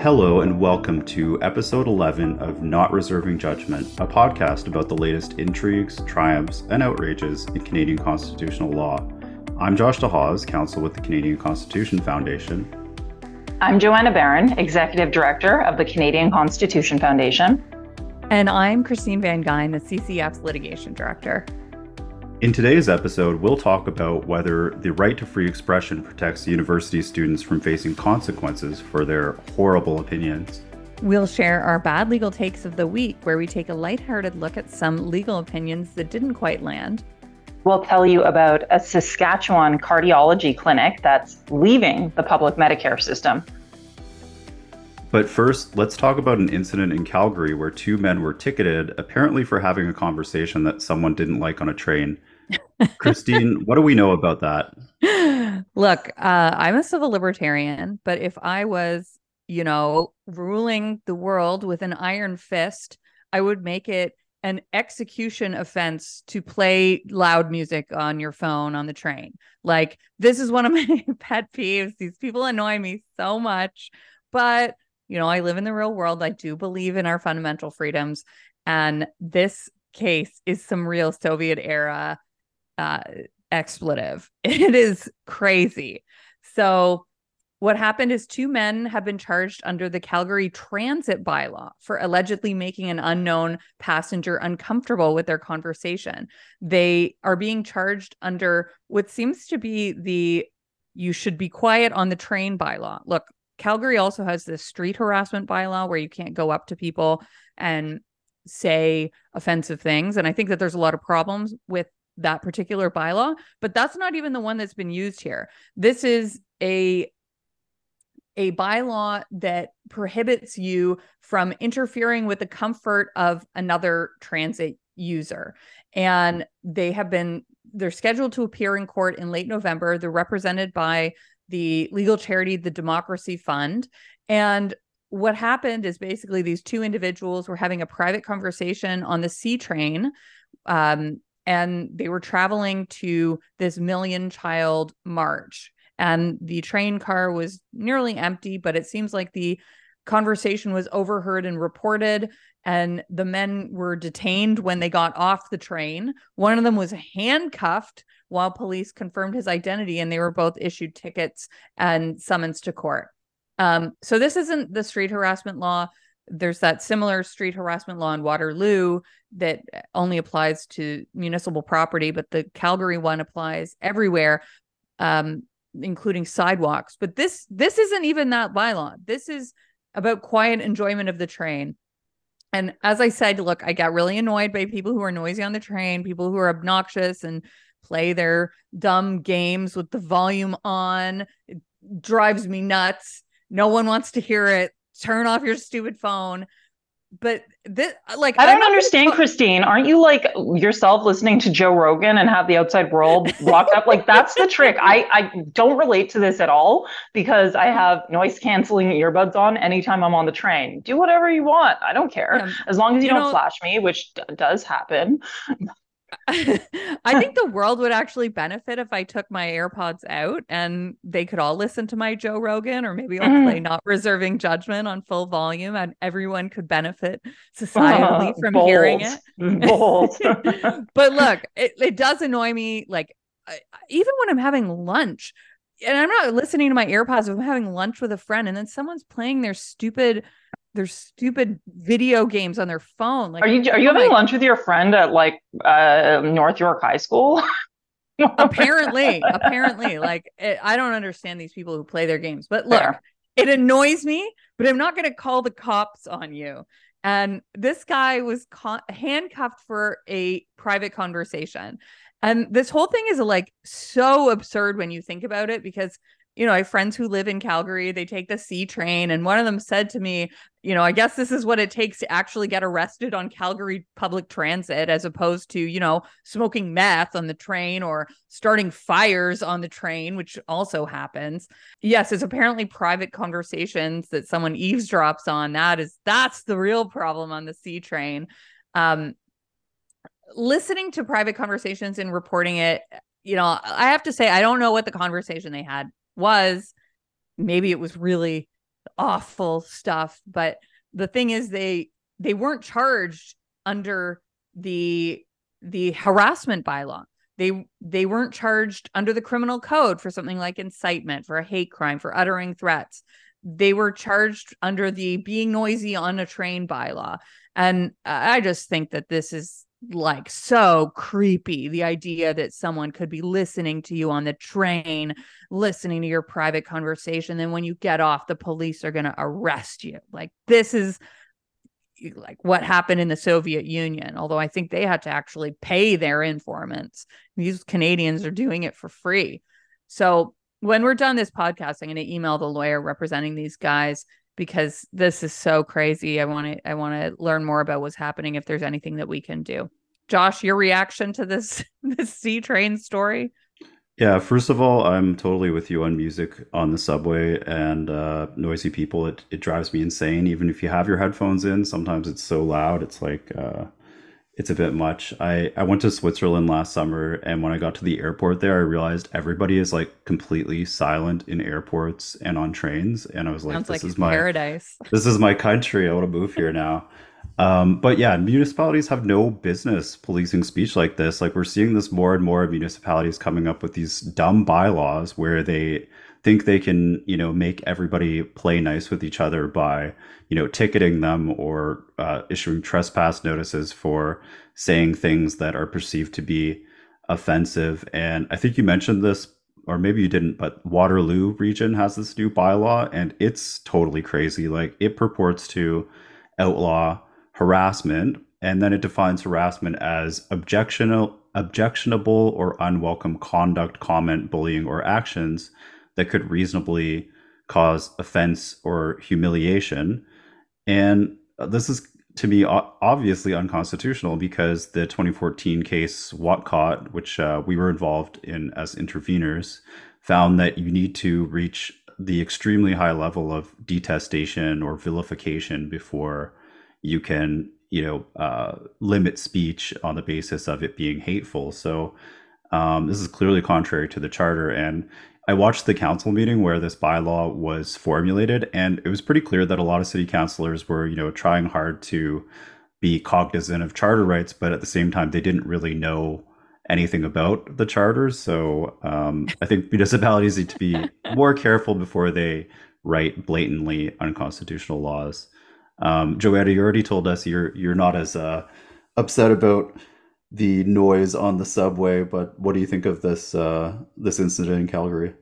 Hello, and welcome to episode 11 of Not Reserving Judgment, a podcast about the latest intrigues, triumphs, and outrages in Canadian constitutional law. I'm Josh Dehaas, counsel with the Canadian Constitution Foundation. I'm Joanna Baron, Executive Director of the Canadian Constitution Foundation. And I'm Christine Van Geyn, the CCF's Litigation Director. In today's episode, we'll talk about whether the right to free expression protects university students from facing consequences for their horrible opinions. We'll share our bad legal takes of the week, where we take a lighthearted look at some legal opinions that didn't quite land. We'll tell you about a Saskatchewan cardiology clinic that's leaving the public Medicare system. But first, let's talk about an incident in Calgary where two men were ticketed, apparently for having a conversation that someone didn't like on a train. Christine, what do we know about that? Look, uh, I'm a civil libertarian, but if I was, you know, ruling the world with an iron fist, I would make it an execution offense to play loud music on your phone on the train. Like, this is one of my pet peeves. These people annoy me so much, but you know, I live in the real world. I do believe in our fundamental freedoms. And this case is some real Soviet era uh, expletive. It is crazy. So, what happened is two men have been charged under the Calgary transit bylaw for allegedly making an unknown passenger uncomfortable with their conversation. They are being charged under what seems to be the you should be quiet on the train bylaw. Look, Calgary also has this street harassment bylaw where you can't go up to people and say offensive things. And I think that there's a lot of problems with that particular bylaw, but that's not even the one that's been used here. This is a a bylaw that prohibits you from interfering with the comfort of another transit user. And they have been they're scheduled to appear in court in late November. They're represented by the legal charity, the Democracy Fund. And what happened is basically these two individuals were having a private conversation on the C train. Um, and they were traveling to this million child march. And the train car was nearly empty, but it seems like the conversation was overheard and reported and the men were detained when they got off the train. One of them was handcuffed while police confirmed his identity, and they were both issued tickets and summons to court. Um, so this isn't the street harassment law. There's that similar street harassment law in Waterloo that only applies to municipal property, but the Calgary one applies everywhere, um, including sidewalks. But this this isn't even that bylaw. This is about quiet enjoyment of the train. And as I said, look, I got really annoyed by people who are noisy on the train, people who are obnoxious and play their dumb games with the volume on. It drives me nuts. No one wants to hear it. Turn off your stupid phone. But this, like, I don't understand, Christine. Aren't you like yourself listening to Joe Rogan and have the outside world locked up? Like, that's the trick. I, I don't relate to this at all because I have noise canceling earbuds on anytime I'm on the train. Do whatever you want. I don't care. Yeah. As long as you, you don't know, flash me, which d- does happen. I think the world would actually benefit if I took my AirPods out and they could all listen to my Joe Rogan, or maybe I'll play mm. Not Reserving Judgment on full volume and everyone could benefit societally from bold. hearing it. Bold. but look, it, it does annoy me. Like, even when I'm having lunch, and I'm not listening to my AirPods, I'm having lunch with a friend, and then someone's playing their stupid their stupid video games on their phone. Like, are you are you oh having my... lunch with your friend at like uh, North York High School? apparently, apparently, like it, I don't understand these people who play their games. But look, Fair. it annoys me. But I'm not going to call the cops on you. And this guy was con- handcuffed for a private conversation. And this whole thing is like so absurd when you think about it because you know, I have friends who live in Calgary. They take the C train. And one of them said to me, you know, I guess this is what it takes to actually get arrested on Calgary public transit, as opposed to, you know, smoking meth on the train or starting fires on the train, which also happens. Yes, it's apparently private conversations that someone eavesdrops on. That is, that's the real problem on the C train. Um, listening to private conversations and reporting it you know, I have to say, I don't know what the conversation they had was maybe it was really awful stuff. But the thing is, they they weren't charged under the the harassment bylaw. They they weren't charged under the criminal code for something like incitement, for a hate crime, for uttering threats. They were charged under the being noisy on a train bylaw. And I just think that this is like so creepy the idea that someone could be listening to you on the train listening to your private conversation then when you get off the police are going to arrest you like this is like what happened in the Soviet Union, although I think they had to actually pay their informants. These Canadians are doing it for free. So when we're done this podcast, I'm going to email the lawyer representing these guys because this is so crazy. I want to I want to learn more about what's happening if there's anything that we can do. Josh, your reaction to this this C train story? Yeah, first of all, I'm totally with you on music on the subway and uh, noisy people. It, it drives me insane. Even if you have your headphones in, sometimes it's so loud. It's like, uh, it's a bit much. I, I went to Switzerland last summer, and when I got to the airport there, I realized everybody is like completely silent in airports and on trains. And I was like, Sounds this like is my paradise. This is my country. I want to move here now. Um, but yeah, municipalities have no business policing speech like this. Like we're seeing this more and more municipalities coming up with these dumb bylaws where they think they can, you know, make everybody play nice with each other by, you know, ticketing them or uh, issuing trespass notices for saying things that are perceived to be offensive. And I think you mentioned this, or maybe you didn't, but Waterloo region has this new bylaw, and it's totally crazy. Like it purports to outlaw harassment, and then it defines harassment as objectionable, objectionable or unwelcome conduct, comment, bullying, or actions that could reasonably cause offense or humiliation. And this is to me obviously unconstitutional because the 2014 case Whatcott, which uh, we were involved in as interveners, found that you need to reach the extremely high level of detestation or vilification before you can you know uh, limit speech on the basis of it being hateful. So um, this is clearly contrary to the charter. And I watched the council meeting where this bylaw was formulated, and it was pretty clear that a lot of city councilors were you know trying hard to be cognizant of charter rights, but at the same time they didn't really know anything about the charters. So um, I think municipalities need to be more careful before they write blatantly unconstitutional laws. Um, Joanna, you already told us you're you're not as uh, upset about the noise on the subway, but what do you think of this uh, this incident in Calgary?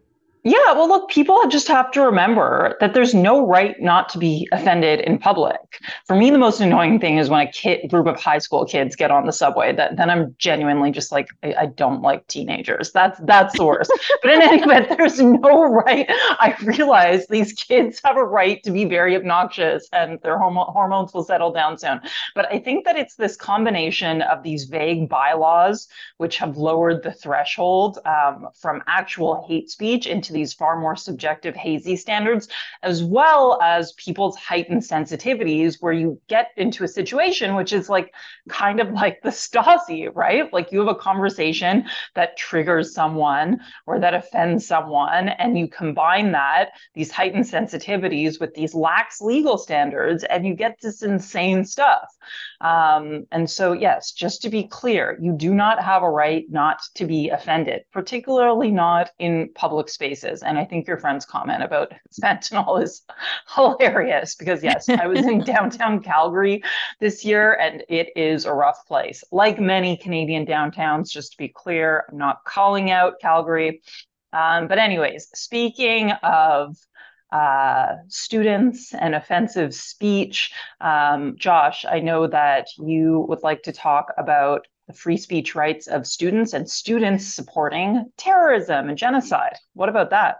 Yeah, well, look, people just have to remember that there's no right not to be offended in public. For me, the most annoying thing is when a kid, group of high school kids get on the subway. That then I'm genuinely just like, I, I don't like teenagers. That's that's the worst. but in any event, there's no right. I realize these kids have a right to be very obnoxious, and their horm- hormones will settle down soon. But I think that it's this combination of these vague bylaws, which have lowered the threshold um, from actual hate speech into these far more subjective, hazy standards, as well as people's heightened sensitivities, where you get into a situation which is like kind of like the Stasi, right? Like you have a conversation that triggers someone or that offends someone, and you combine that, these heightened sensitivities, with these lax legal standards, and you get this insane stuff. Um, and so, yes, just to be clear, you do not have a right not to be offended, particularly not in public spaces. And I think your friend's comment about fentanyl is hilarious because, yes, I was in downtown Calgary this year and it is a rough place. Like many Canadian downtowns, just to be clear, I'm not calling out Calgary. Um, but, anyways, speaking of uh, students and offensive speech. Um, Josh, I know that you would like to talk about the free speech rights of students and students supporting terrorism and genocide. What about that?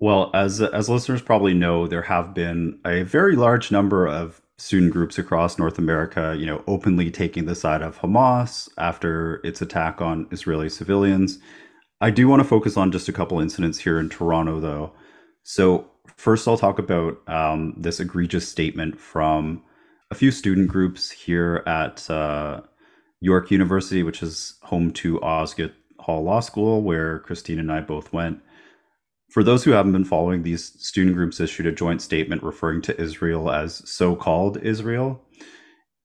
Well, as as listeners probably know, there have been a very large number of student groups across North America, you know, openly taking the side of Hamas after its attack on Israeli civilians. I do want to focus on just a couple incidents here in Toronto, though. So first, I'll talk about um, this egregious statement from a few student groups here at uh, York University, which is home to Osgoode Hall Law School, where Christine and I both went. For those who haven't been following, these student groups issued a joint statement referring to Israel as so called Israel.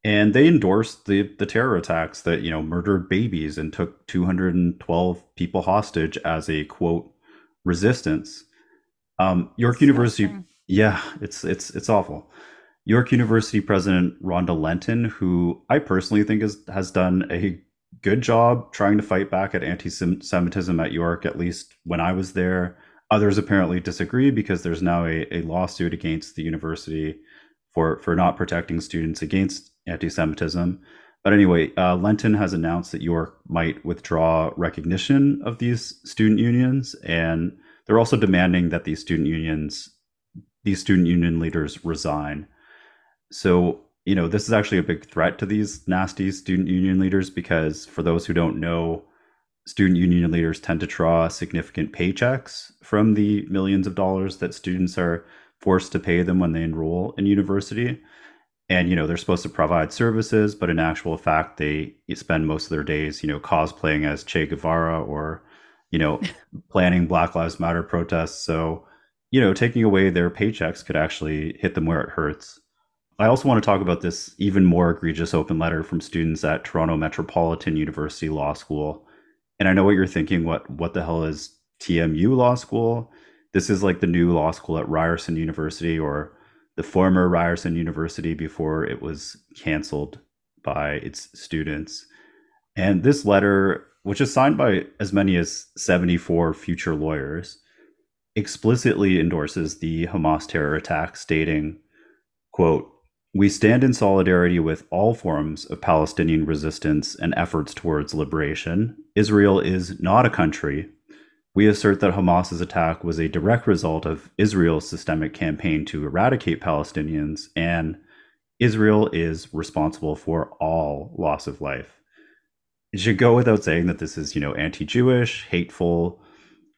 And they endorsed the, the terror attacks that, you know, murdered babies and took 212 people hostage as a quote resistance. Um, York University, yeah, it's it's it's awful. York University President Rhonda Lenton, who I personally think is, has done a good job trying to fight back at anti-Semitism at York, at least when I was there. Others apparently disagree because there's now a, a lawsuit against the university for, for not protecting students against anti-Semitism. But anyway, uh, Lenton has announced that York might withdraw recognition of these student unions, and they're also demanding that these student unions, these student union leaders, resign. So you know, this is actually a big threat to these nasty student union leaders because, for those who don't know, student union leaders tend to draw significant paychecks from the millions of dollars that students are forced to pay them when they enroll in university. And you know they're supposed to provide services, but in actual fact, they spend most of their days, you know, cosplaying as Che Guevara or, you know, planning Black Lives Matter protests. So, you know, taking away their paychecks could actually hit them where it hurts. I also want to talk about this even more egregious open letter from students at Toronto Metropolitan University Law School. And I know what you're thinking, what what the hell is TMU Law School? This is like the new law school at Ryerson University or the former Ryerson University before it was canceled by its students. And this letter, which is signed by as many as 74 future lawyers, explicitly endorses the Hamas terror attack, stating, quote, we stand in solidarity with all forms of Palestinian resistance and efforts towards liberation. Israel is not a country. We assert that Hamas's attack was a direct result of Israel's systemic campaign to eradicate Palestinians, and Israel is responsible for all loss of life. It should go without saying that this is, you know, anti-Jewish, hateful,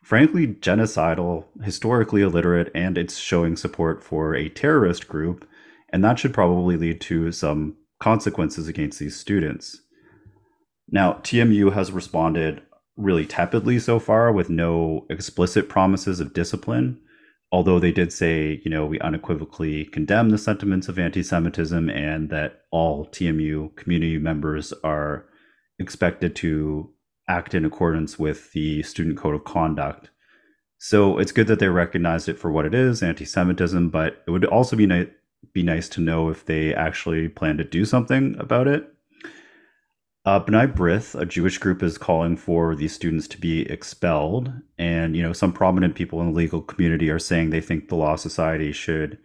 frankly genocidal, historically illiterate, and it's showing support for a terrorist group and that should probably lead to some consequences against these students. Now, TMU has responded really tepidly so far with no explicit promises of discipline, although they did say, you know, we unequivocally condemn the sentiments of anti Semitism and that all TMU community members are expected to act in accordance with the Student Code of Conduct. So it's good that they recognized it for what it is, anti Semitism, but it would also be nice be nice to know if they actually plan to do something about it. Uh, B'nai B'rith, a Jewish group, is calling for these students to be expelled, and you know some prominent people in the legal community are saying they think the Law Society should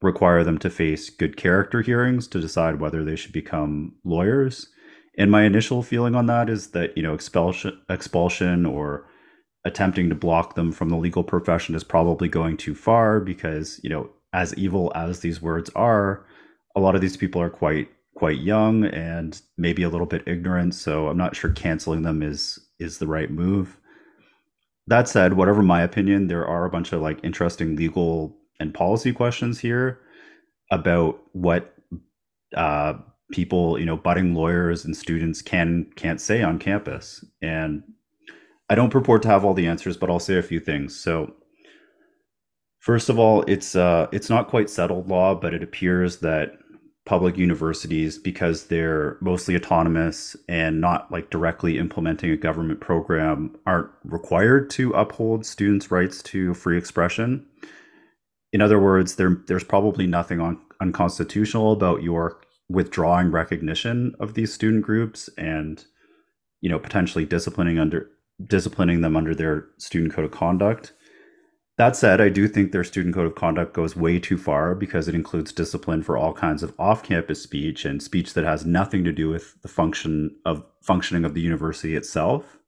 require them to face good character hearings to decide whether they should become lawyers. And my initial feeling on that is that you know expulsion, expulsion, or attempting to block them from the legal profession is probably going too far because you know as evil as these words are, a lot of these people are quite quite young and maybe a little bit ignorant. So I'm not sure canceling them is is the right move. That said, whatever my opinion, there are a bunch of like interesting legal and policy questions here about what uh, people, you know, budding lawyers and students can can't say on campus. And I don't purport to have all the answers, but I'll say a few things. So First of all, it's uh, it's not quite settled law, but it appears that public universities, because they're mostly autonomous and not like directly implementing a government program, aren't required to uphold students' rights to free expression. In other words, there there's probably nothing on, unconstitutional about York withdrawing recognition of these student groups and you know potentially disciplining under disciplining them under their student code of conduct that said, I do think their student code of conduct goes way too far because it includes discipline for all kinds of off-campus speech and speech that has nothing to do with the function of functioning of the university itself.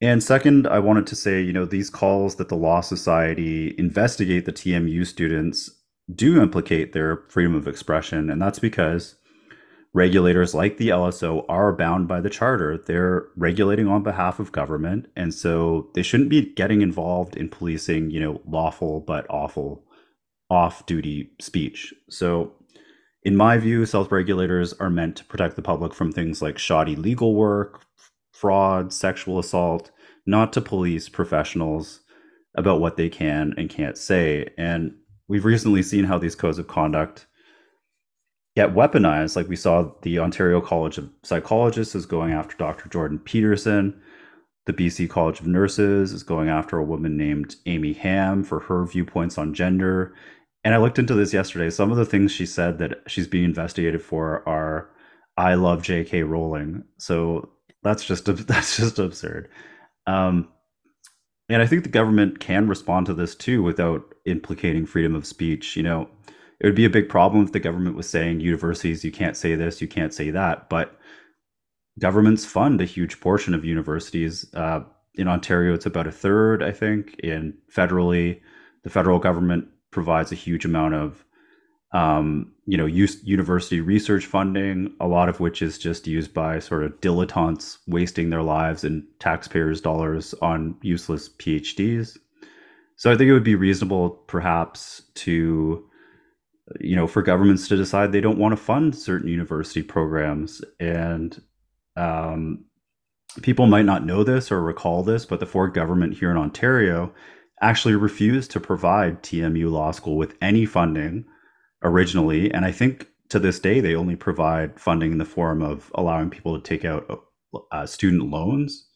And second, I wanted to say, you know, these calls that the Law Society investigate the TMU students do implicate their freedom of expression, and that's because regulators like the LSO are bound by the charter. They're regulating on behalf of government, and so they shouldn't be getting involved in policing, you know, lawful but awful off-duty speech. So in my view, self-regulators are meant to protect the public from things like shoddy legal work, fraud, sexual assault, not to police professionals about what they can and can't say. And we've recently seen how these codes of conduct get weaponized. Like we saw the Ontario College of Psychologists is going after Dr. Jordan Peterson. The BC College of Nurses is going after a woman named Amy Hamm for her viewpoints on gender. And I looked into this yesterday. Some of the things she said that she's being investigated for are I love J.K. Rowling. So that's just that's just absurd. Um, and I think the government can respond to this too without implicating freedom of speech. You know, it would be a big problem if the government was saying universities, you can't say this, you can't say that. But governments fund a huge portion of universities. Uh, in Ontario, it's about a third, I think. In federally, the federal government provides a huge amount of um, you know, university research funding, a lot of which is just used by sort of dilettantes wasting their lives and taxpayers' dollars on useless PhDs. So I think it would be reasonable, perhaps, to you know, for governments to decide they don't want to fund certain university programs, and um, people might not know this or recall this, but the Ford government here in Ontario actually refused to provide TMU Law School with any funding originally, and I think to this day they only provide funding in the form of allowing people to take out uh, student loans.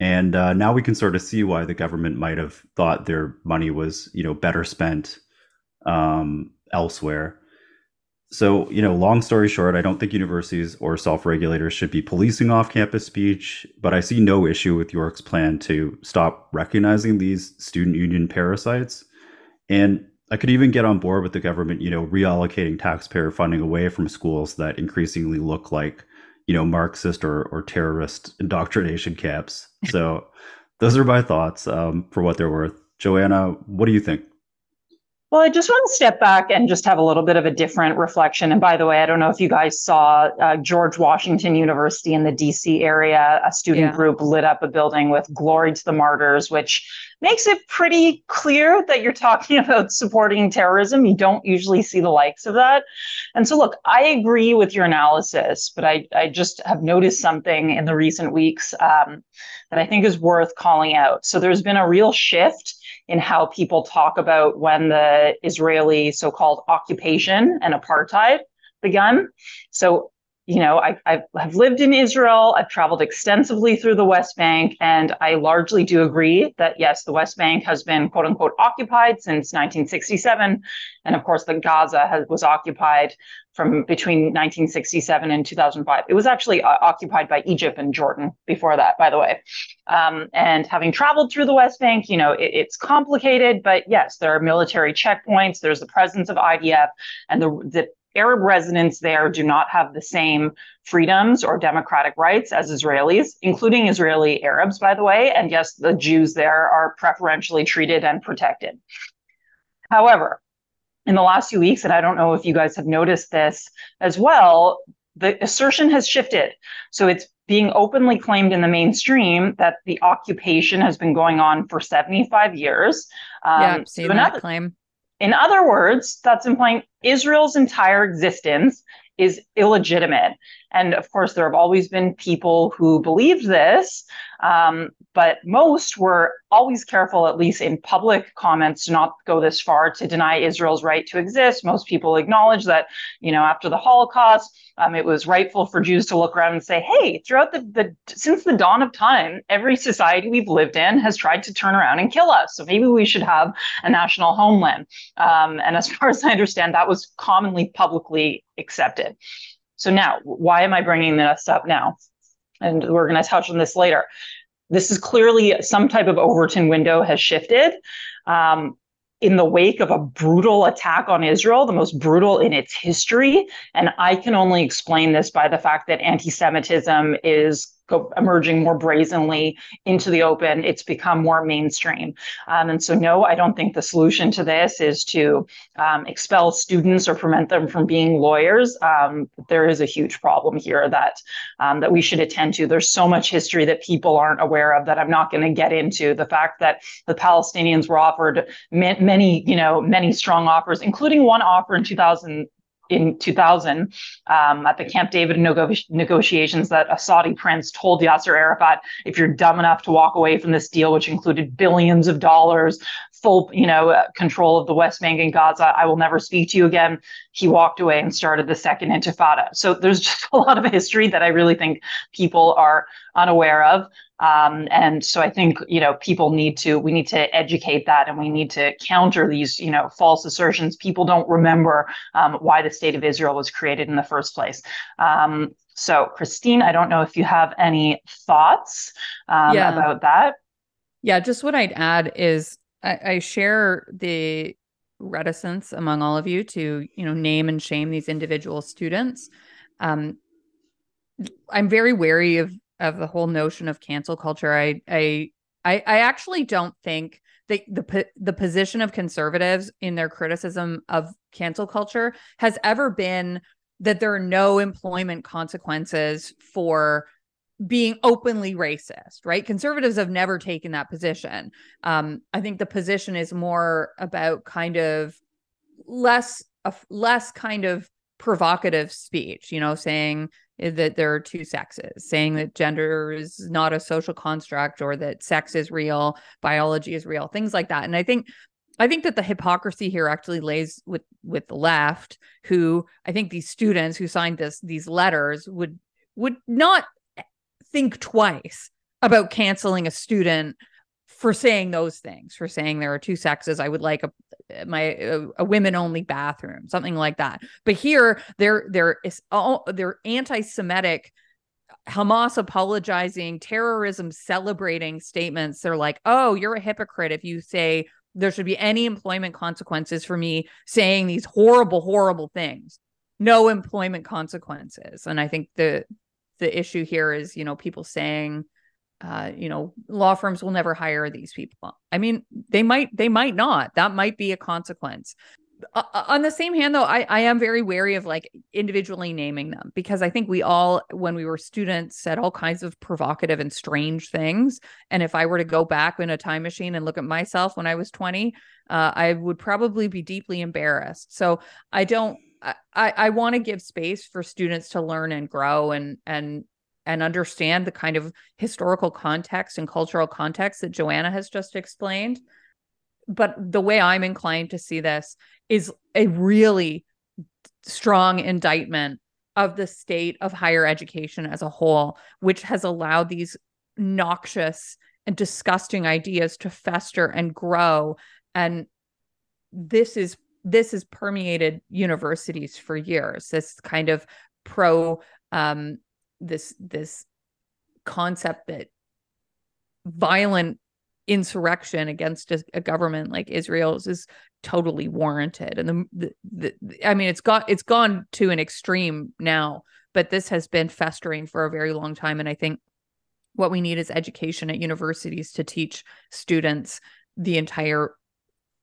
And uh, now we can sort of see why the government might have thought their money was, you know, better spent um, elsewhere. So, you know, long story short, I don't think universities or self regulators should be policing off campus speech, but I see no issue with York's plan to stop recognizing these student union parasites. And I could even get on board with the government, you know, reallocating taxpayer funding away from schools that increasingly look like, you know, Marxist or, or terrorist indoctrination camps. So those are my thoughts um, for what they're worth. Joanna, what do you think? Well, I just want to step back and just have a little bit of a different reflection. And by the way, I don't know if you guys saw uh, George Washington University in the DC area, a student yeah. group lit up a building with Glory to the Martyrs, which makes it pretty clear that you're talking about supporting terrorism. You don't usually see the likes of that. And so, look, I agree with your analysis, but I, I just have noticed something in the recent weeks um, that I think is worth calling out. So, there's been a real shift in how people talk about when the Israeli so called occupation and apartheid begun. So, you know, I, I have lived in Israel. I've traveled extensively through the West Bank, and I largely do agree that yes, the West Bank has been quote unquote occupied since 1967, and of course, the Gaza has, was occupied from between 1967 and 2005. It was actually uh, occupied by Egypt and Jordan before that, by the way. Um, and having traveled through the West Bank, you know, it, it's complicated, but yes, there are military checkpoints. There's the presence of IDF, and the, the Arab residents there do not have the same freedoms or democratic rights as Israelis, including Israeli Arabs, by the way. And yes, the Jews there are preferentially treated and protected. However, in the last few weeks, and I don't know if you guys have noticed this as well, the assertion has shifted. So it's being openly claimed in the mainstream that the occupation has been going on for 75 years. Um, yeah, see so that claim. In other words, that's implying Israel's entire existence is illegitimate. And of course, there have always been people who believed this, um, but most were always careful, at least in public comments, to not go this far to deny Israel's right to exist. Most people acknowledge that, you know, after the Holocaust, um, it was rightful for Jews to look around and say, "Hey, throughout the, the since the dawn of time, every society we've lived in has tried to turn around and kill us. So maybe we should have a national homeland." Um, and as far as I understand, that was commonly publicly accepted. So now, why am I bringing this up now? And we're going to touch on this later. This is clearly some type of Overton window has shifted. Um, in the wake of a brutal attack on Israel, the most brutal in its history. And I can only explain this by the fact that anti Semitism is emerging more brazenly into the open. It's become more mainstream. Um, and so, no, I don't think the solution to this is to um, expel students or prevent them from being lawyers. Um, there is a huge problem here that um, that we should attend to. There's so much history that people aren't aware of that I'm not going to get into. The fact that the Palestinians were offered many, you know, many strong offers, including one offer in 2000 in 2000 um, at the Camp David nego- negotiations that a Saudi prince told Yasser Arafat, if you're dumb enough to walk away from this deal, which included billions of dollars, full, you know, uh, control of the West Bank and Gaza, I will never speak to you again. He walked away and started the second intifada. So there's just a lot of history that I really think people are unaware of. Um, and so I think, you know, people need to, we need to educate that and we need to counter these, you know, false assertions. People don't remember um, why the state of Israel was created in the first place. Um, so, Christine, I don't know if you have any thoughts um, yeah. about that. Yeah, just what I'd add is I, I share the reticence among all of you to, you know, name and shame these individual students. Um, I'm very wary of of the whole notion of cancel culture. I I I, actually don't think that the the position of conservatives in their criticism of cancel culture has ever been that there are no employment consequences for being openly racist, right? Conservatives have never taken that position. Um, I think the position is more about kind of less, uh, less kind of provocative speech, you know, saying Eh, that there are two sexes, saying that gender is not a social construct or that sex is real, biology is real, things like that. And I think I think that the hypocrisy here actually lays with with the left, who I think these students who signed this these letters would would not eh, think twice about canceling a student for saying those things, for saying there are two sexes. I would like a eh, my eh, a, a women only bathroom, something like that. But here, there is all they're anti-Semitic. Hamas apologizing, terrorism celebrating statements. They're like, oh, you're a hypocrite if you say there should be any employment consequences for me saying these horrible, horrible things. No employment consequences. And I think the the issue here is, you know, people saying uh, you know, law firms will never hire these people. I mean, they might, they might not. That might be a consequence. Uh, uh, on the same hand, though, I, I am very wary of like individually naming them because I think we all, when we were students, said all kinds of provocative and strange things. And if I were to go back in a time machine and look at myself when I was 20, uh, I would probably be deeply embarrassed. So I don't, I, I want to give space for students to learn and grow and and and understand the kind of historical context and cultural context that Joanna has just explained. But the way I'm inclined to see this is a really strong indictment of the state of higher education as a whole, which has allowed these noxious and disgusting ideas to fester and grow. And this is this has permeated universities for years. This kind of pro um, this this concept that violent insurrection against a, a, government like Israel's is totally warranted. And the, the, the I mean it's got it's gone to an extreme now but this has been festering for a very long time. And I think what we need is education at universities to teach students the entire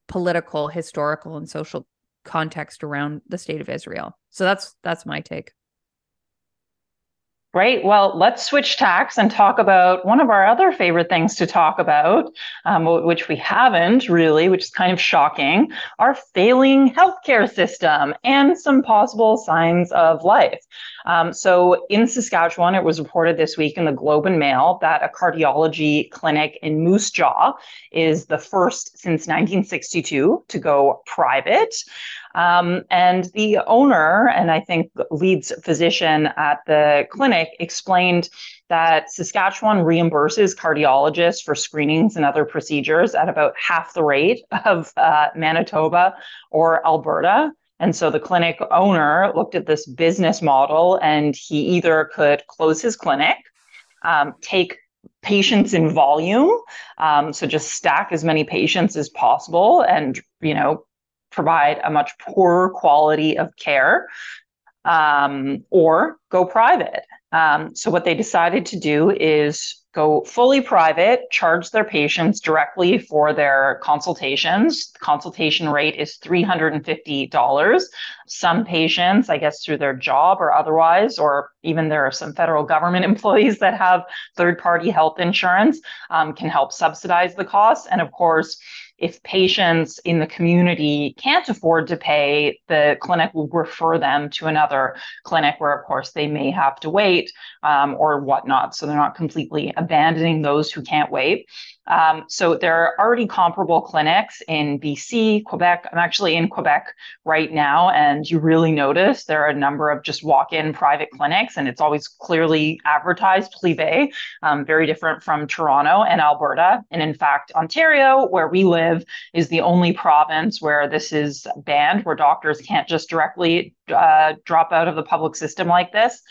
political historical and social context around the state of Israel. So that's that's my take Great. Well, let's switch tacks and talk about one of our other favorite things to talk about, um, which we haven't really, which is kind of shocking our failing healthcare system and some possible signs of life. Um, so, in Saskatchewan, it was reported this week in the Globe and Mail that a cardiology clinic in Moose Jaw is the first since 1962 to go private. Um, and the owner, and I think leads physician at the clinic, explained that Saskatchewan reimburses cardiologists for screenings and other procedures at about half the rate of uh, Manitoba or Alberta. And so the clinic owner looked at this business model and he either could close his clinic, um, take patients in volume, um, so just stack as many patients as possible and, you know, provide a much poorer quality of care um, or go private. Um, so, what they decided to do is go fully private, charge their patients directly for their consultations. The consultation rate is $350. Some patients, I guess through their job or otherwise, or even there are some federal government employees that have third party health insurance, um, can help subsidize the costs. And of course, if patients in the community can't afford to pay, the clinic will refer them to another clinic where, of course, they may have to wait um, or whatnot. So they're not completely abandoning those who can't wait. Um, so there are already comparable clinics in BC, Quebec. I'm actually in Quebec right now, and you really notice there are a number of just walk-in private clinics, and it's always clearly advertised privé, um, very different from Toronto and Alberta. And in fact, Ontario, where we live, is the only province where this is banned, where doctors can't just directly uh, drop out of the public system like this.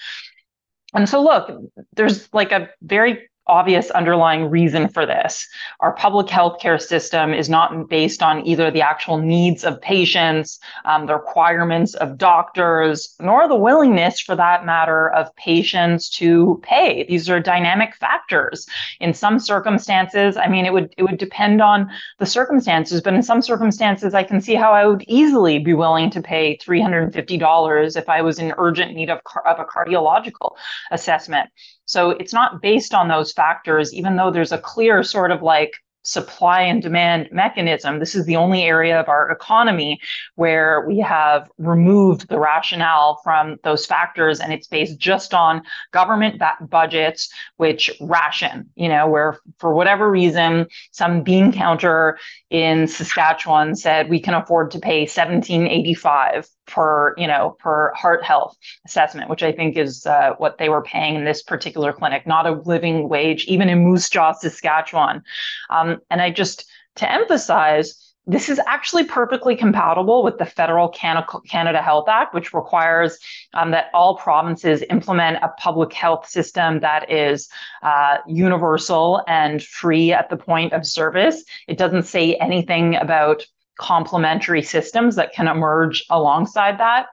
And so, look, there's like a very obvious underlying reason for this. Our public healthcare system is not based on either the actual needs of patients, um, the requirements of doctors, nor the willingness, for that matter, of patients to pay. These are dynamic factors. In some circumstances, I mean, it would it would depend on the circumstances, but in some circumstances, I can see how I would easily be willing to pay $350 if I was in urgent need of, of a cardiological assessment. So it's not based on those factors, even though there's a clear sort of like supply and demand mechanism. This is the only area of our economy where we have removed the rationale from those factors and it's based just on government budgets, which ration, you know, where for whatever reason, some bean counter in Saskatchewan said we can afford to pay 1785 per you know per heart health assessment which i think is uh, what they were paying in this particular clinic not a living wage even in moose jaw saskatchewan um, and i just to emphasize this is actually perfectly compatible with the federal Canada Health Act, which requires um, that all provinces implement a public health system that is uh, universal and free at the point of service. It doesn't say anything about complementary systems that can emerge alongside that.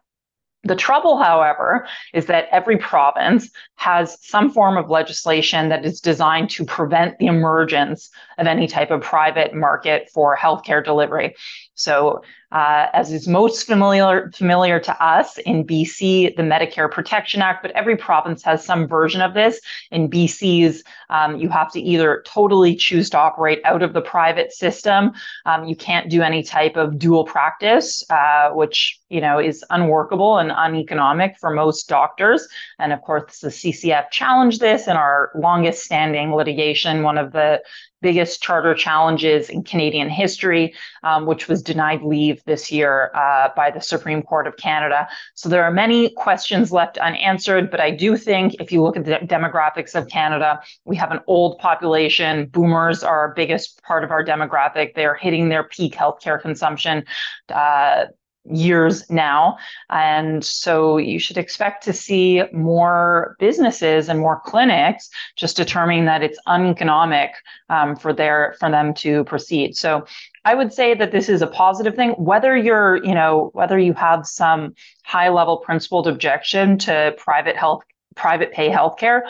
The trouble, however, is that every province has some form of legislation that is designed to prevent the emergence of any type of private market for healthcare delivery. So, uh, as is most familiar familiar to us in BC, the Medicare Protection Act, but every province has some version of this. In BC's, um, you have to either totally choose to operate out of the private system. Um, you can't do any type of dual practice, uh, which you know is unworkable and uneconomic for most doctors. And of course, the CCF challenged this in our longest standing litigation. One of the biggest charter challenges in Canadian history, um, which was denied leave this year uh, by the Supreme Court of Canada. So there are many questions left unanswered, but I do think if you look at the demographics of Canada, we have an old population. Boomers are our biggest part of our demographic. They're hitting their peak healthcare consumption. Uh, years now. And so you should expect to see more businesses and more clinics just determining that it's uneconomic um, for their for them to proceed. So I would say that this is a positive thing. Whether you're, you know, whether you have some high level principled objection to private health, private pay healthcare,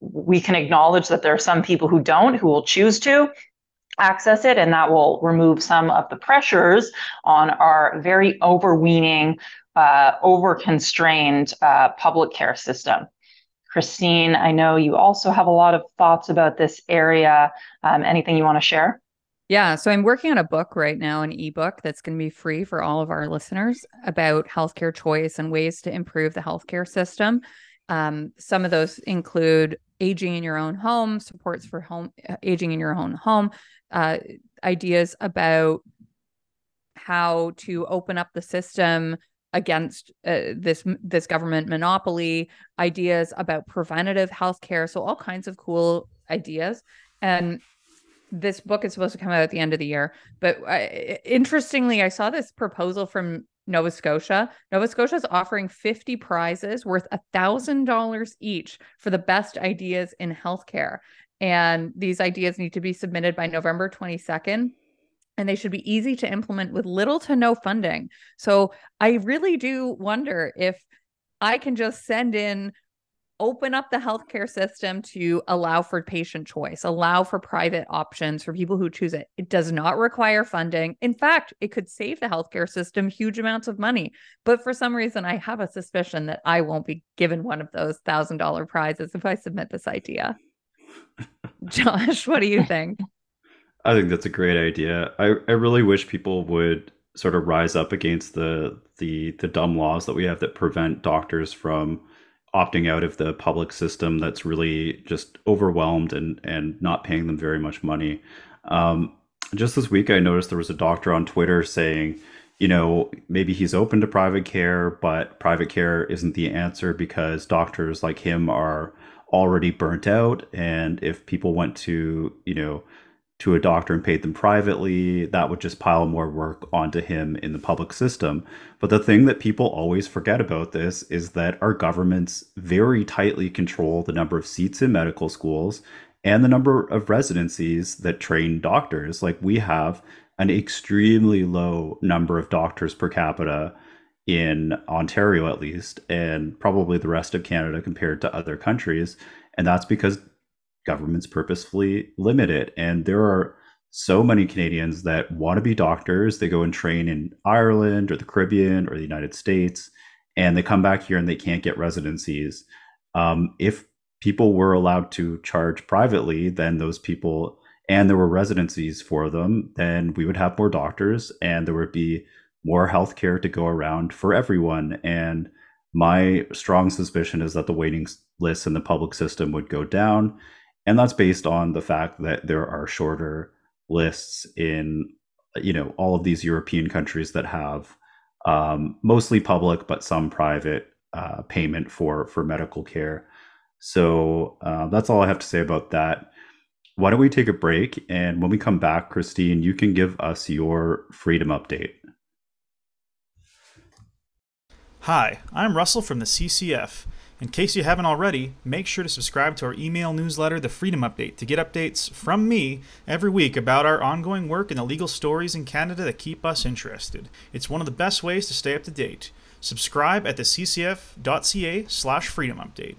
we can acknowledge that there are some people who don't, who will choose to, access it, and that will remove some of the pressures on our very overweening, uh, over-constrained uh, public care system. Christine, I know you also have a lot of thoughts about this area. Um, anything you want to share? Yeah, so I'm working on a book right now, an ebook that's going to be free for all of our listeners about healthcare choice and ways to improve the healthcare system. Um, some of those include aging in your own home, supports for home uh, aging in your own home, uh, ideas about how to open up the system against uh, this this government monopoly ideas about preventative health care so all kinds of cool ideas. And this book is supposed to come out at the end of the year but I, interestingly i saw this proposal from nova scotia nova scotia is offering 50 prizes worth a thousand dollars each for the best ideas in healthcare and these ideas need to be submitted by November 22nd. And they should be easy to implement with little to no funding. So I really do wonder if I can just send in, open up the healthcare system to allow for patient choice, allow for private options for people who choose it. It does not require funding. In fact, it could save the healthcare system huge amounts of money. But for some reason, I have a suspicion that I won't be given one of those thousand dollar prizes if I submit this idea. Josh, what do you think? I think that's a great idea. I, I really wish people would sort of rise up against the the the dumb laws that we have that prevent doctors from opting out of the public system that's really just overwhelmed and and not paying them very much money. Um, just this week, I noticed there was a doctor on Twitter saying, you know, maybe he's open to private care, but private care isn't the answer because doctors like him are already burnt out. And if people went to, you know, to a doctor and paid them privately, that would just pile more work onto him in the public system. But the thing that people always forget about this is that our governments very tightly control the number of seats in medical schools and the number of residencies that train doctors. Like we have an extremely low number of doctors per capita in Ontario, at least, and probably the rest of Canada compared to other countries. And that's because governments purposefully limit it. And there are so many Canadians that want to be doctors. They go and train in Ireland or the Caribbean or the United States, and they come back here and they can't get residencies. Um, if people were allowed to charge privately, then those people and there were residencies for them, then we would have more doctors and there would be more healthcare to go around for everyone. And my strong suspicion is that the waiting lists in the public system would go down and that's based on the fact that there are shorter lists in you know all of these European countries that have um, mostly public but some private uh, payment for for medical care. So uh, that's all I have to say about that. Why don't we take a break and when we come back, Christine, you can give us your freedom update. Hi, I'm Russell from the CCF. In case you haven't already, make sure to subscribe to our email newsletter, The Freedom Update, to get updates from me every week about our ongoing work and the legal stories in Canada that keep us interested. It's one of the best ways to stay up to date. Subscribe at the ccf.ca slash freedom update.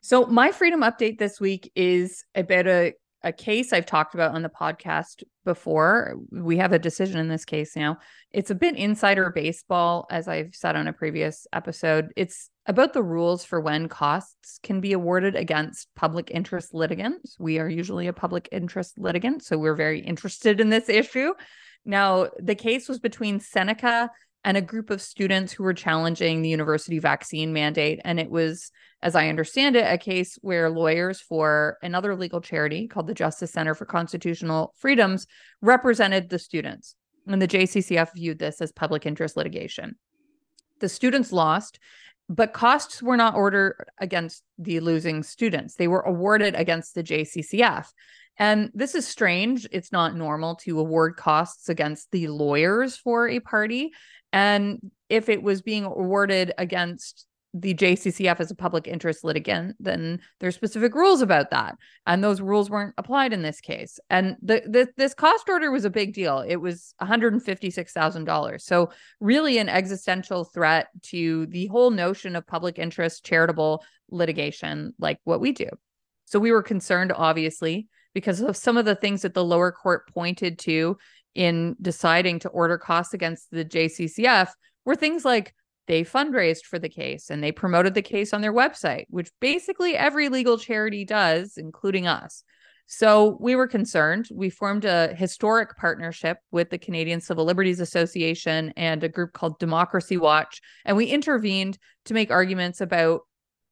So, my freedom update this week is about a a case I've talked about on the podcast before. We have a decision in this case now. It's a bit insider baseball, as I've said on a previous episode. It's about the rules for when costs can be awarded against public interest litigants. We are usually a public interest litigant, so we're very interested in this issue. Now, the case was between Seneca and a group of students who were challenging the university vaccine mandate. And it was, as I understand it, a case where lawyers for another legal charity called the Justice Center for Constitutional Freedoms represented the students. And the JCCF viewed this as public interest litigation. The students lost, but costs were not ordered against the losing students. They were awarded against the JCCF. And this is strange. It's not normal to award costs against the lawyers for a party. And if it was being awarded against the JCCF as a public interest litigant, then there's specific rules about that, and those rules weren't applied in this case. And the, the this cost order was a big deal. It was one hundred and fifty six thousand dollars, so really an existential threat to the whole notion of public interest charitable litigation, like what we do. So we were concerned, obviously, because of some of the things that the lower court pointed to in deciding to order costs against the JCCF were things like they fundraised for the case and they promoted the case on their website, which basically every legal charity does, including us. So we were concerned. We formed a historic partnership with the Canadian Civil Liberties Association and a group called Democracy Watch. And we intervened to make arguments about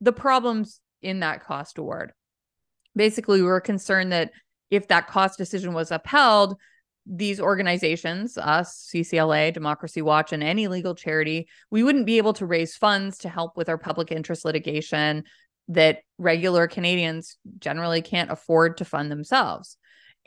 the problems in that cost award. Basically, we were concerned that if that cost decision was upheld, these organizations, us, CCLA, Democracy Watch, and any legal charity, we wouldn't be able to raise funds to help with our public interest litigation that regular Canadians generally can't afford to fund themselves.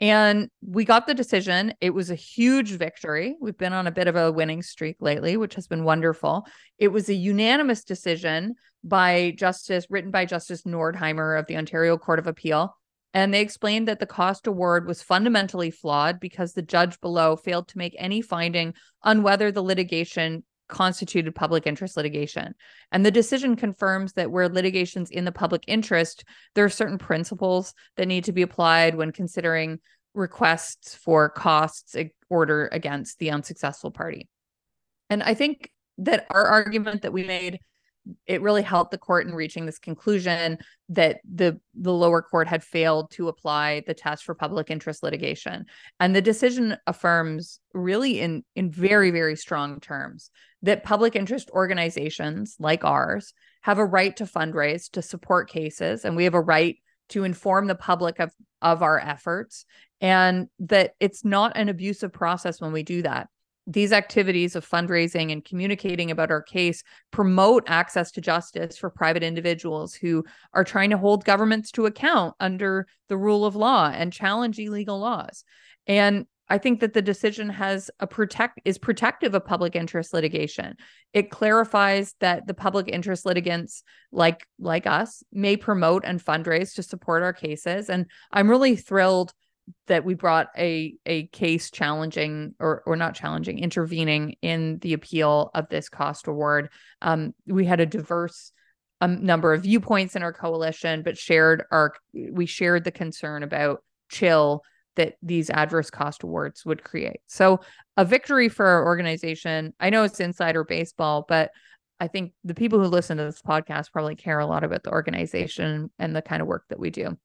And we got the decision. It was a huge victory. We've been on a bit of a winning streak lately, which has been wonderful. It was a unanimous decision by Justice, written by Justice Nordheimer of the Ontario Court of Appeal. And they explained that the cost award was fundamentally flawed because the judge below failed to make any finding on whether the litigation constituted public interest litigation. And the decision confirms that where litigation's in the public interest, there are certain principles that need to be applied when considering requests for costs order against the unsuccessful party. And I think that our argument that we made it really helped the court in reaching this conclusion that the the lower court had failed to apply the test for public interest litigation. And the decision affirms really in in very very strong terms that public interest organizations like ours have a right to fundraise to support cases and we have a right to inform the public of of our efforts and that it's not an abusive process when we do that these activities of fundraising and communicating about our case promote access to justice for private individuals who are trying to hold governments to account under the rule of law and challenge illegal laws. And I think that the decision has a protect is protective of public interest litigation. It clarifies that the public interest litigants like like us may promote and fundraise to support our cases and I'm really thrilled that we brought a a case challenging or or not challenging intervening in the appeal of this cost award. Um, we had a diverse um, number of viewpoints in our coalition but shared our we shared the concern about chill that these adverse cost awards would create. So a victory for our organization. I know it's insider baseball but i think the people who listen to this podcast probably care a lot about the organization and the kind of work that we do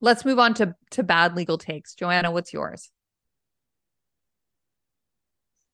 Let's move on to to bad legal takes. Joanna, what's yours?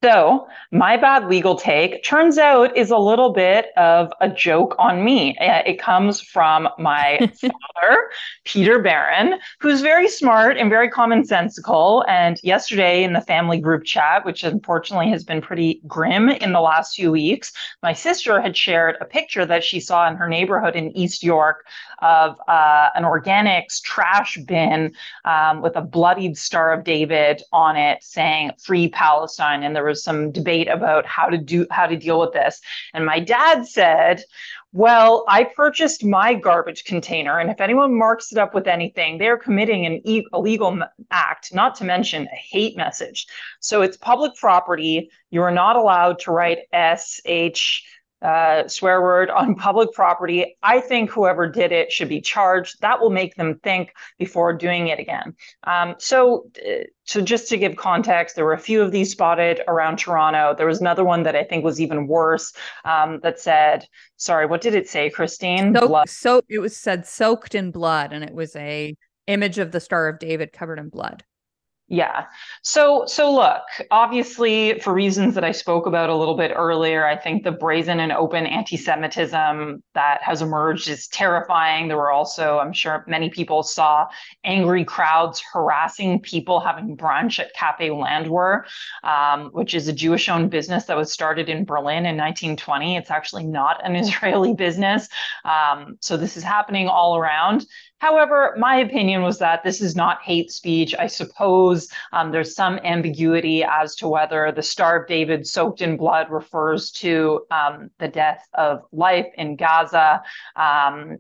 So, my bad legal take turns out is a little bit of a joke on me. Uh, it comes from my father, Peter Baron, who's very smart and very commonsensical. And yesterday in the family group chat, which unfortunately has been pretty grim in the last few weeks, my sister had shared a picture that she saw in her neighborhood in East York of uh, an organics trash bin um, with a bloodied Star of David on it saying "Free Palestine," and there was some debate about how to do how to deal with this. And my dad said, well, I purchased my garbage container, and if anyone marks it up with anything, they're committing an illegal act, not to mention a hate message. So it's public property. You are not allowed to write S H uh, swear word on public property. I think whoever did it should be charged. That will make them think before doing it again. Um, so, uh, so just to give context, there were a few of these spotted around Toronto. There was another one that I think was even worse um, that said, "Sorry, what did it say, Christine?" So, blood. so it was said soaked in blood, and it was a image of the Star of David covered in blood. Yeah. So so look, obviously for reasons that I spoke about a little bit earlier, I think the brazen and open anti-Semitism that has emerged is terrifying. There were also, I'm sure many people saw angry crowds harassing people having brunch at Cafe Landwer, um, which is a Jewish-owned business that was started in Berlin in 1920. It's actually not an Israeli business. Um, so this is happening all around. However, my opinion was that this is not hate speech. I suppose um, there's some ambiguity as to whether the Star of David soaked in blood refers to um, the death of life in Gaza. Um,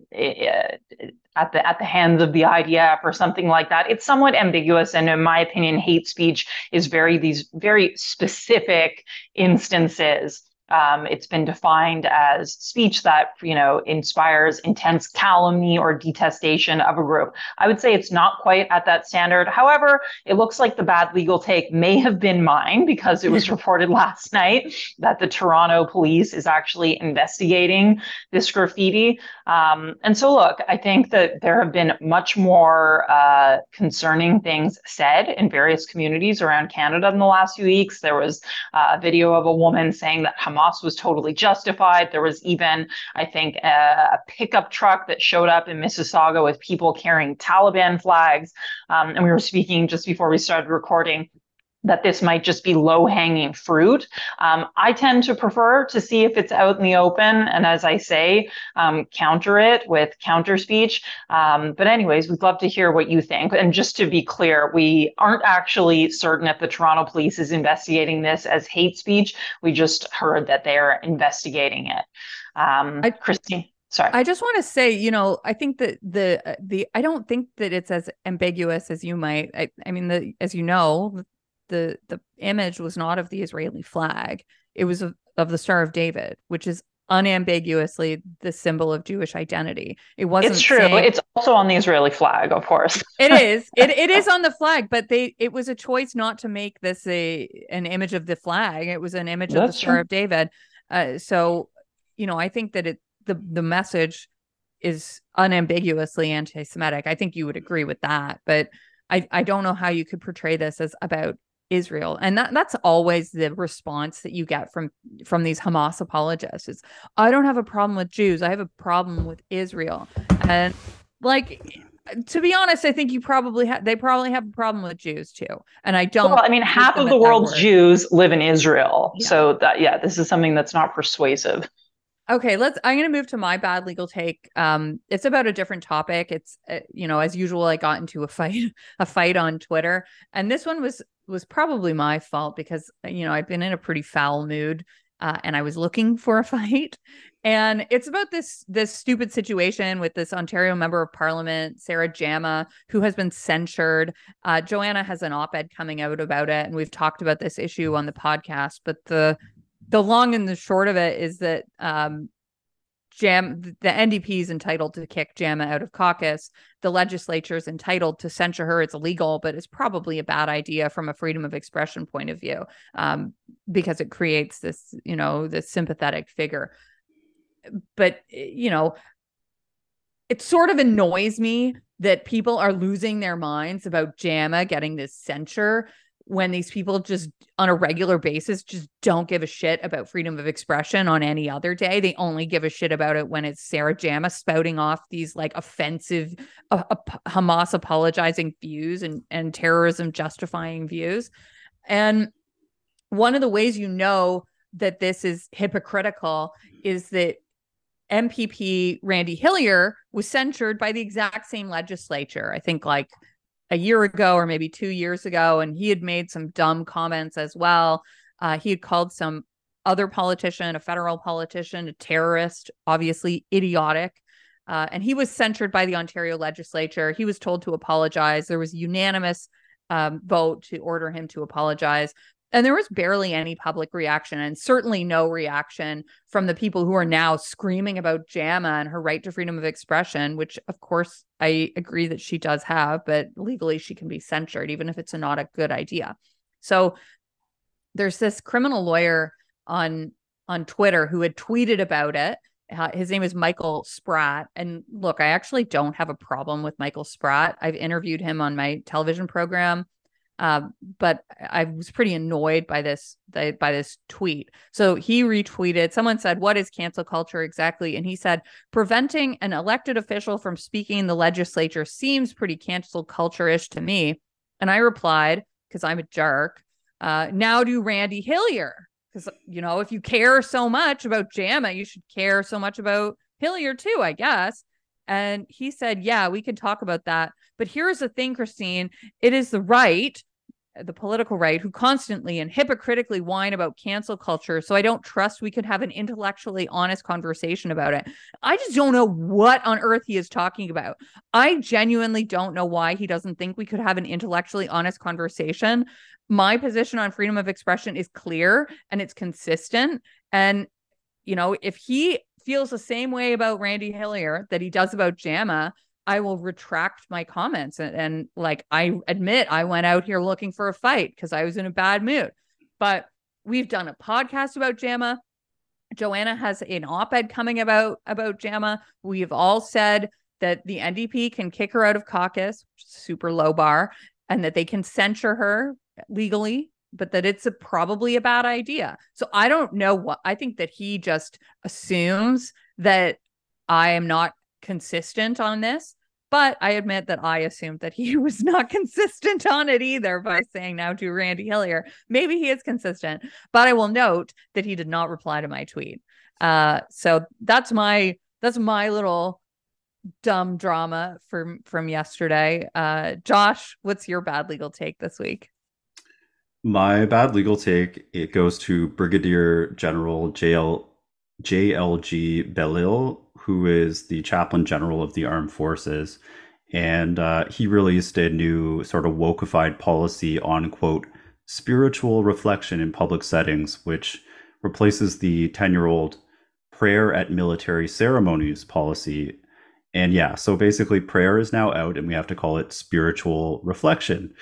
at the at the hands of the IDF or something like that. It's somewhat ambiguous, and in my opinion, hate speech is very these very specific instances um, it's been defined as speech that you know inspires intense calumny or detestation of a group. I would say it's not quite at that standard. However, it looks like the bad legal take may have been mine because it was reported last night that the Toronto police is actually investigating this graffiti. Um, and so, look, I think that there have been much more uh, concerning things said in various communities around Canada in the last few weeks. There was uh, a video of a woman saying that Hamas was totally justified. There was even, I think, a, a pickup truck that showed up in Mississauga with people carrying Taliban flags. Um, and we were speaking just before we started recording that this might just be low hanging fruit. Um, I tend to prefer to see if it's out in the open. And as I say, um, counter it with counter speech. Um, but, anyways, we'd love to hear what you think. And just to be clear, we aren't actually certain if the Toronto police is investigating this as hate speech. We just heard that they're investigating it. Um, I, Christine. Sorry. I just want to say, you know, I think that the uh, the I don't think that it's as ambiguous as you might. I, I mean, the as you know, the the image was not of the Israeli flag. It was of, of the Star of David, which is unambiguously the symbol of Jewish identity. It wasn't It's true. Saying, it's also on the Israeli flag, of course. it is. It it is on the flag, but they it was a choice not to make this a an image of the flag. It was an image That's of the Star true. of David. Uh, so, you know, I think that it the the message is unambiguously anti-Semitic. I think you would agree with that, but I I don't know how you could portray this as about Israel. And that that's always the response that you get from from these Hamas apologists. Is I don't have a problem with Jews. I have a problem with Israel. And like to be honest, I think you probably have they probably have a problem with Jews too. And I don't Well, I mean half of the world's Jews live in Israel. Yeah. So that yeah, this is something that's not persuasive. Okay, let's. I'm going to move to my bad legal take. Um, it's about a different topic. It's uh, you know, as usual, I got into a fight, a fight on Twitter, and this one was was probably my fault because you know I've been in a pretty foul mood, uh, and I was looking for a fight, and it's about this this stupid situation with this Ontario member of Parliament, Sarah Jama, who has been censured. Uh, Joanna has an op-ed coming out about it, and we've talked about this issue on the podcast, but the the long and the short of it is that um, Jam the NDP is entitled to kick Jama out of caucus. The legislature is entitled to censure her. It's illegal, but it's probably a bad idea from a freedom of expression point of view um, because it creates this, you know, this sympathetic figure. But you know, it sort of annoys me that people are losing their minds about Jama getting this censure when these people just on a regular basis just don't give a shit about freedom of expression on any other day. They only give a shit about it when it's Sarah Jama spouting off these like offensive uh, uh, Hamas apologizing views and and terrorism justifying views. And one of the ways you know that this is hypocritical is that MPP Randy Hillier was censured by the exact same legislature. I think like a year ago or maybe two years ago, and he had made some dumb comments as well. Uh, he had called some other politician, a federal politician, a terrorist, obviously idiotic. Uh, and he was censured by the Ontario legislature. He was told to apologize. There was unanimous um, vote to order him to apologize. And there was barely any public reaction, and certainly no reaction from the people who are now screaming about Jama and her right to freedom of expression, which, of course, I agree that she does have, but legally she can be censured, even if it's not a good idea. So there's this criminal lawyer on on Twitter who had tweeted about it. Uh, his name is Michael Spratt. And look, I actually don't have a problem with Michael Spratt. I've interviewed him on my television program. Um, but I was pretty annoyed by this by this tweet. So he retweeted. Someone said, "What is cancel culture exactly?" And he said, "Preventing an elected official from speaking in the legislature seems pretty cancel culture-ish to me." And I replied, because I'm a jerk. Uh, now do Randy Hillier, because you know if you care so much about Jama, you should care so much about Hillier too, I guess. And he said, Yeah, we can talk about that. But here's the thing, Christine it is the right, the political right, who constantly and hypocritically whine about cancel culture. So I don't trust we could have an intellectually honest conversation about it. I just don't know what on earth he is talking about. I genuinely don't know why he doesn't think we could have an intellectually honest conversation. My position on freedom of expression is clear and it's consistent. And, you know, if he feels the same way about Randy Hillier that he does about Jama, I will retract my comments. And, and like I admit, I went out here looking for a fight because I was in a bad mood. But we've done a podcast about Jama. Joanna has an op-ed coming about about Jama. We've all said that the NDP can kick her out of caucus, super low bar, and that they can censure her legally but that it's a, probably a bad idea. So I don't know what I think that he just assumes that I am not consistent on this. But I admit that I assumed that he was not consistent on it either by saying now to Randy Hillier. Maybe he is consistent, but I will note that he did not reply to my tweet. Uh, so that's my that's my little dumb drama from from yesterday. Uh, Josh, what's your bad legal take this week? My bad legal take it goes to Brigadier General JL JLG Belisle, who is the chaplain general of the armed forces, and uh, he released a new sort of wokeified policy on quote spiritual reflection in public settings, which replaces the ten year old prayer at military ceremonies policy. And yeah, so basically, prayer is now out, and we have to call it spiritual reflection.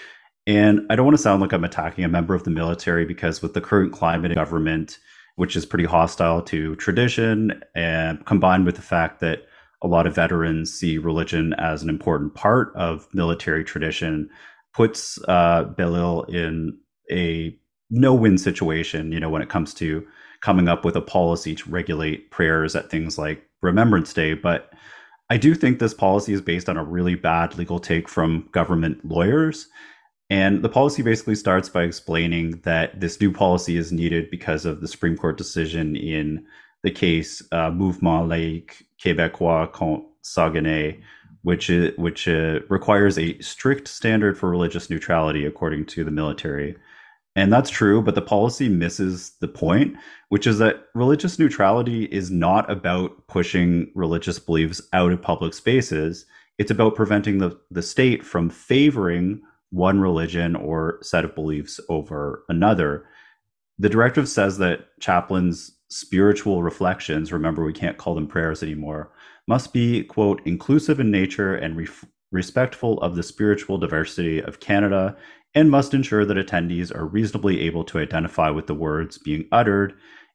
And I don't want to sound like I'm attacking a member of the military because with the current climate in government which is pretty hostile to tradition, and combined with the fact that a lot of veterans see religion as an important part of military tradition, puts uh, Belisle in a no-win situation. You know, when it comes to coming up with a policy to regulate prayers at things like Remembrance Day, but I do think this policy is based on a really bad legal take from government lawyers. And the policy basically starts by explaining that this new policy is needed because of the Supreme Court decision in the case uh, Mouvement Laïque Québécois contre Saguenay, which is, which uh, requires a strict standard for religious neutrality according to the military. And that's true, but the policy misses the point, which is that religious neutrality is not about pushing religious beliefs out of public spaces. It's about preventing the, the state from favoring one religion or set of beliefs over another. The directive says that chaplains' spiritual reflections, remember, we can't call them prayers anymore, must be, quote, inclusive in nature and re- respectful of the spiritual diversity of Canada and must ensure that attendees are reasonably able to identify with the words being uttered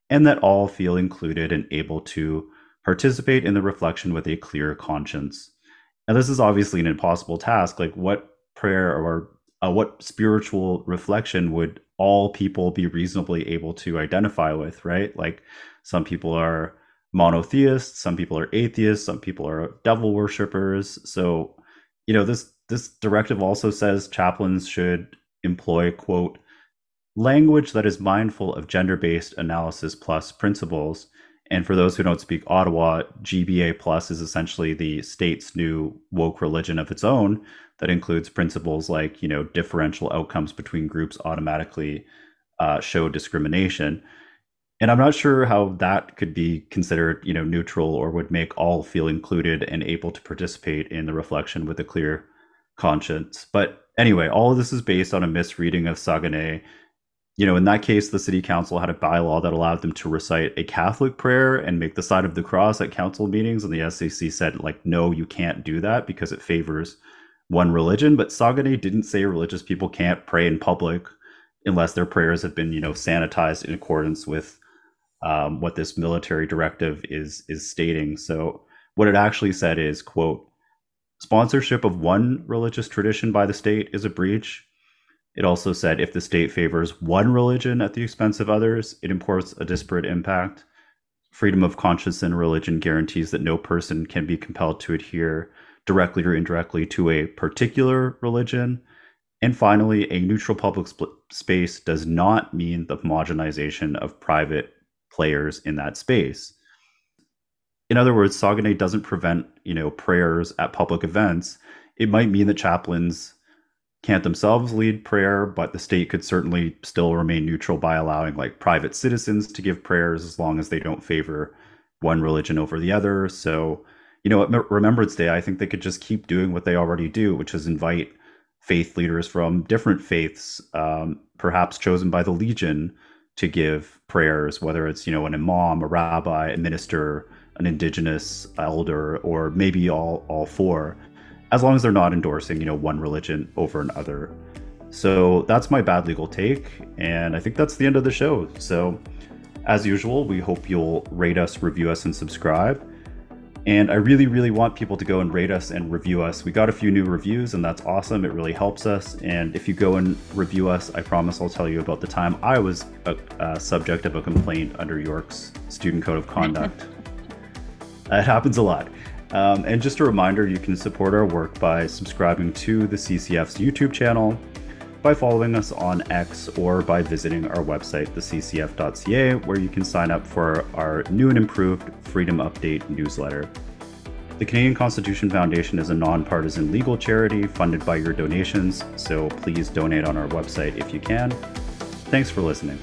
and that all feel included and able to participate in the reflection with a clear conscience. And this is obviously an impossible task. Like, what prayer or uh, what spiritual reflection would all people be reasonably able to identify with, right? Like, some people are monotheists, some people are atheists, some people are devil worshippers. So, you know, this this directive also says chaplains should employ, quote, language that is mindful of gender based analysis plus principles. And for those who don't speak Ottawa, GBA plus is essentially the state's new woke religion of its own that includes principles like, you know, differential outcomes between groups automatically uh, show discrimination. And I'm not sure how that could be considered, you know, neutral or would make all feel included and able to participate in the reflection with a clear conscience. But anyway, all of this is based on a misreading of Saguenay. You know, in that case, the city council had a bylaw that allowed them to recite a Catholic prayer and make the sign of the cross at council meetings. And the SCC said, like, no, you can't do that because it favors one religion. But Saguenay didn't say religious people can't pray in public unless their prayers have been, you know, sanitized in accordance with um, what this military directive is is stating. So what it actually said is, quote, Sponsorship of one religious tradition by the state is a breach. It also said if the state favors one religion at the expense of others, it imports a disparate impact. Freedom of conscience and religion guarantees that no person can be compelled to adhere directly or indirectly to a particular religion. And finally, a neutral public sp- space does not mean the homogenization of private players in that space in other words, Saguenay doesn't prevent, you know, prayers at public events. It might mean that chaplains can't themselves lead prayer, but the state could certainly still remain neutral by allowing like private citizens to give prayers as long as they don't favor one religion over the other. So, you know, at Remembrance Day, I think they could just keep doing what they already do, which is invite faith leaders from different faiths, um, perhaps chosen by the Legion, to give prayers, whether it's, you know, an imam, a rabbi, a minister, an indigenous elder or maybe all all four as long as they're not endorsing you know one religion over another. So that's my bad legal take and i think that's the end of the show. So as usual we hope you'll rate us review us and subscribe. And i really really want people to go and rate us and review us. We got a few new reviews and that's awesome. It really helps us. And if you go and review us i promise i'll tell you about the time i was a, a subject of a complaint under york's student code of conduct. It happens a lot. Um, and just a reminder you can support our work by subscribing to the CCF's YouTube channel, by following us on X, or by visiting our website, theccf.ca, where you can sign up for our new and improved Freedom Update newsletter. The Canadian Constitution Foundation is a nonpartisan legal charity funded by your donations, so please donate on our website if you can. Thanks for listening.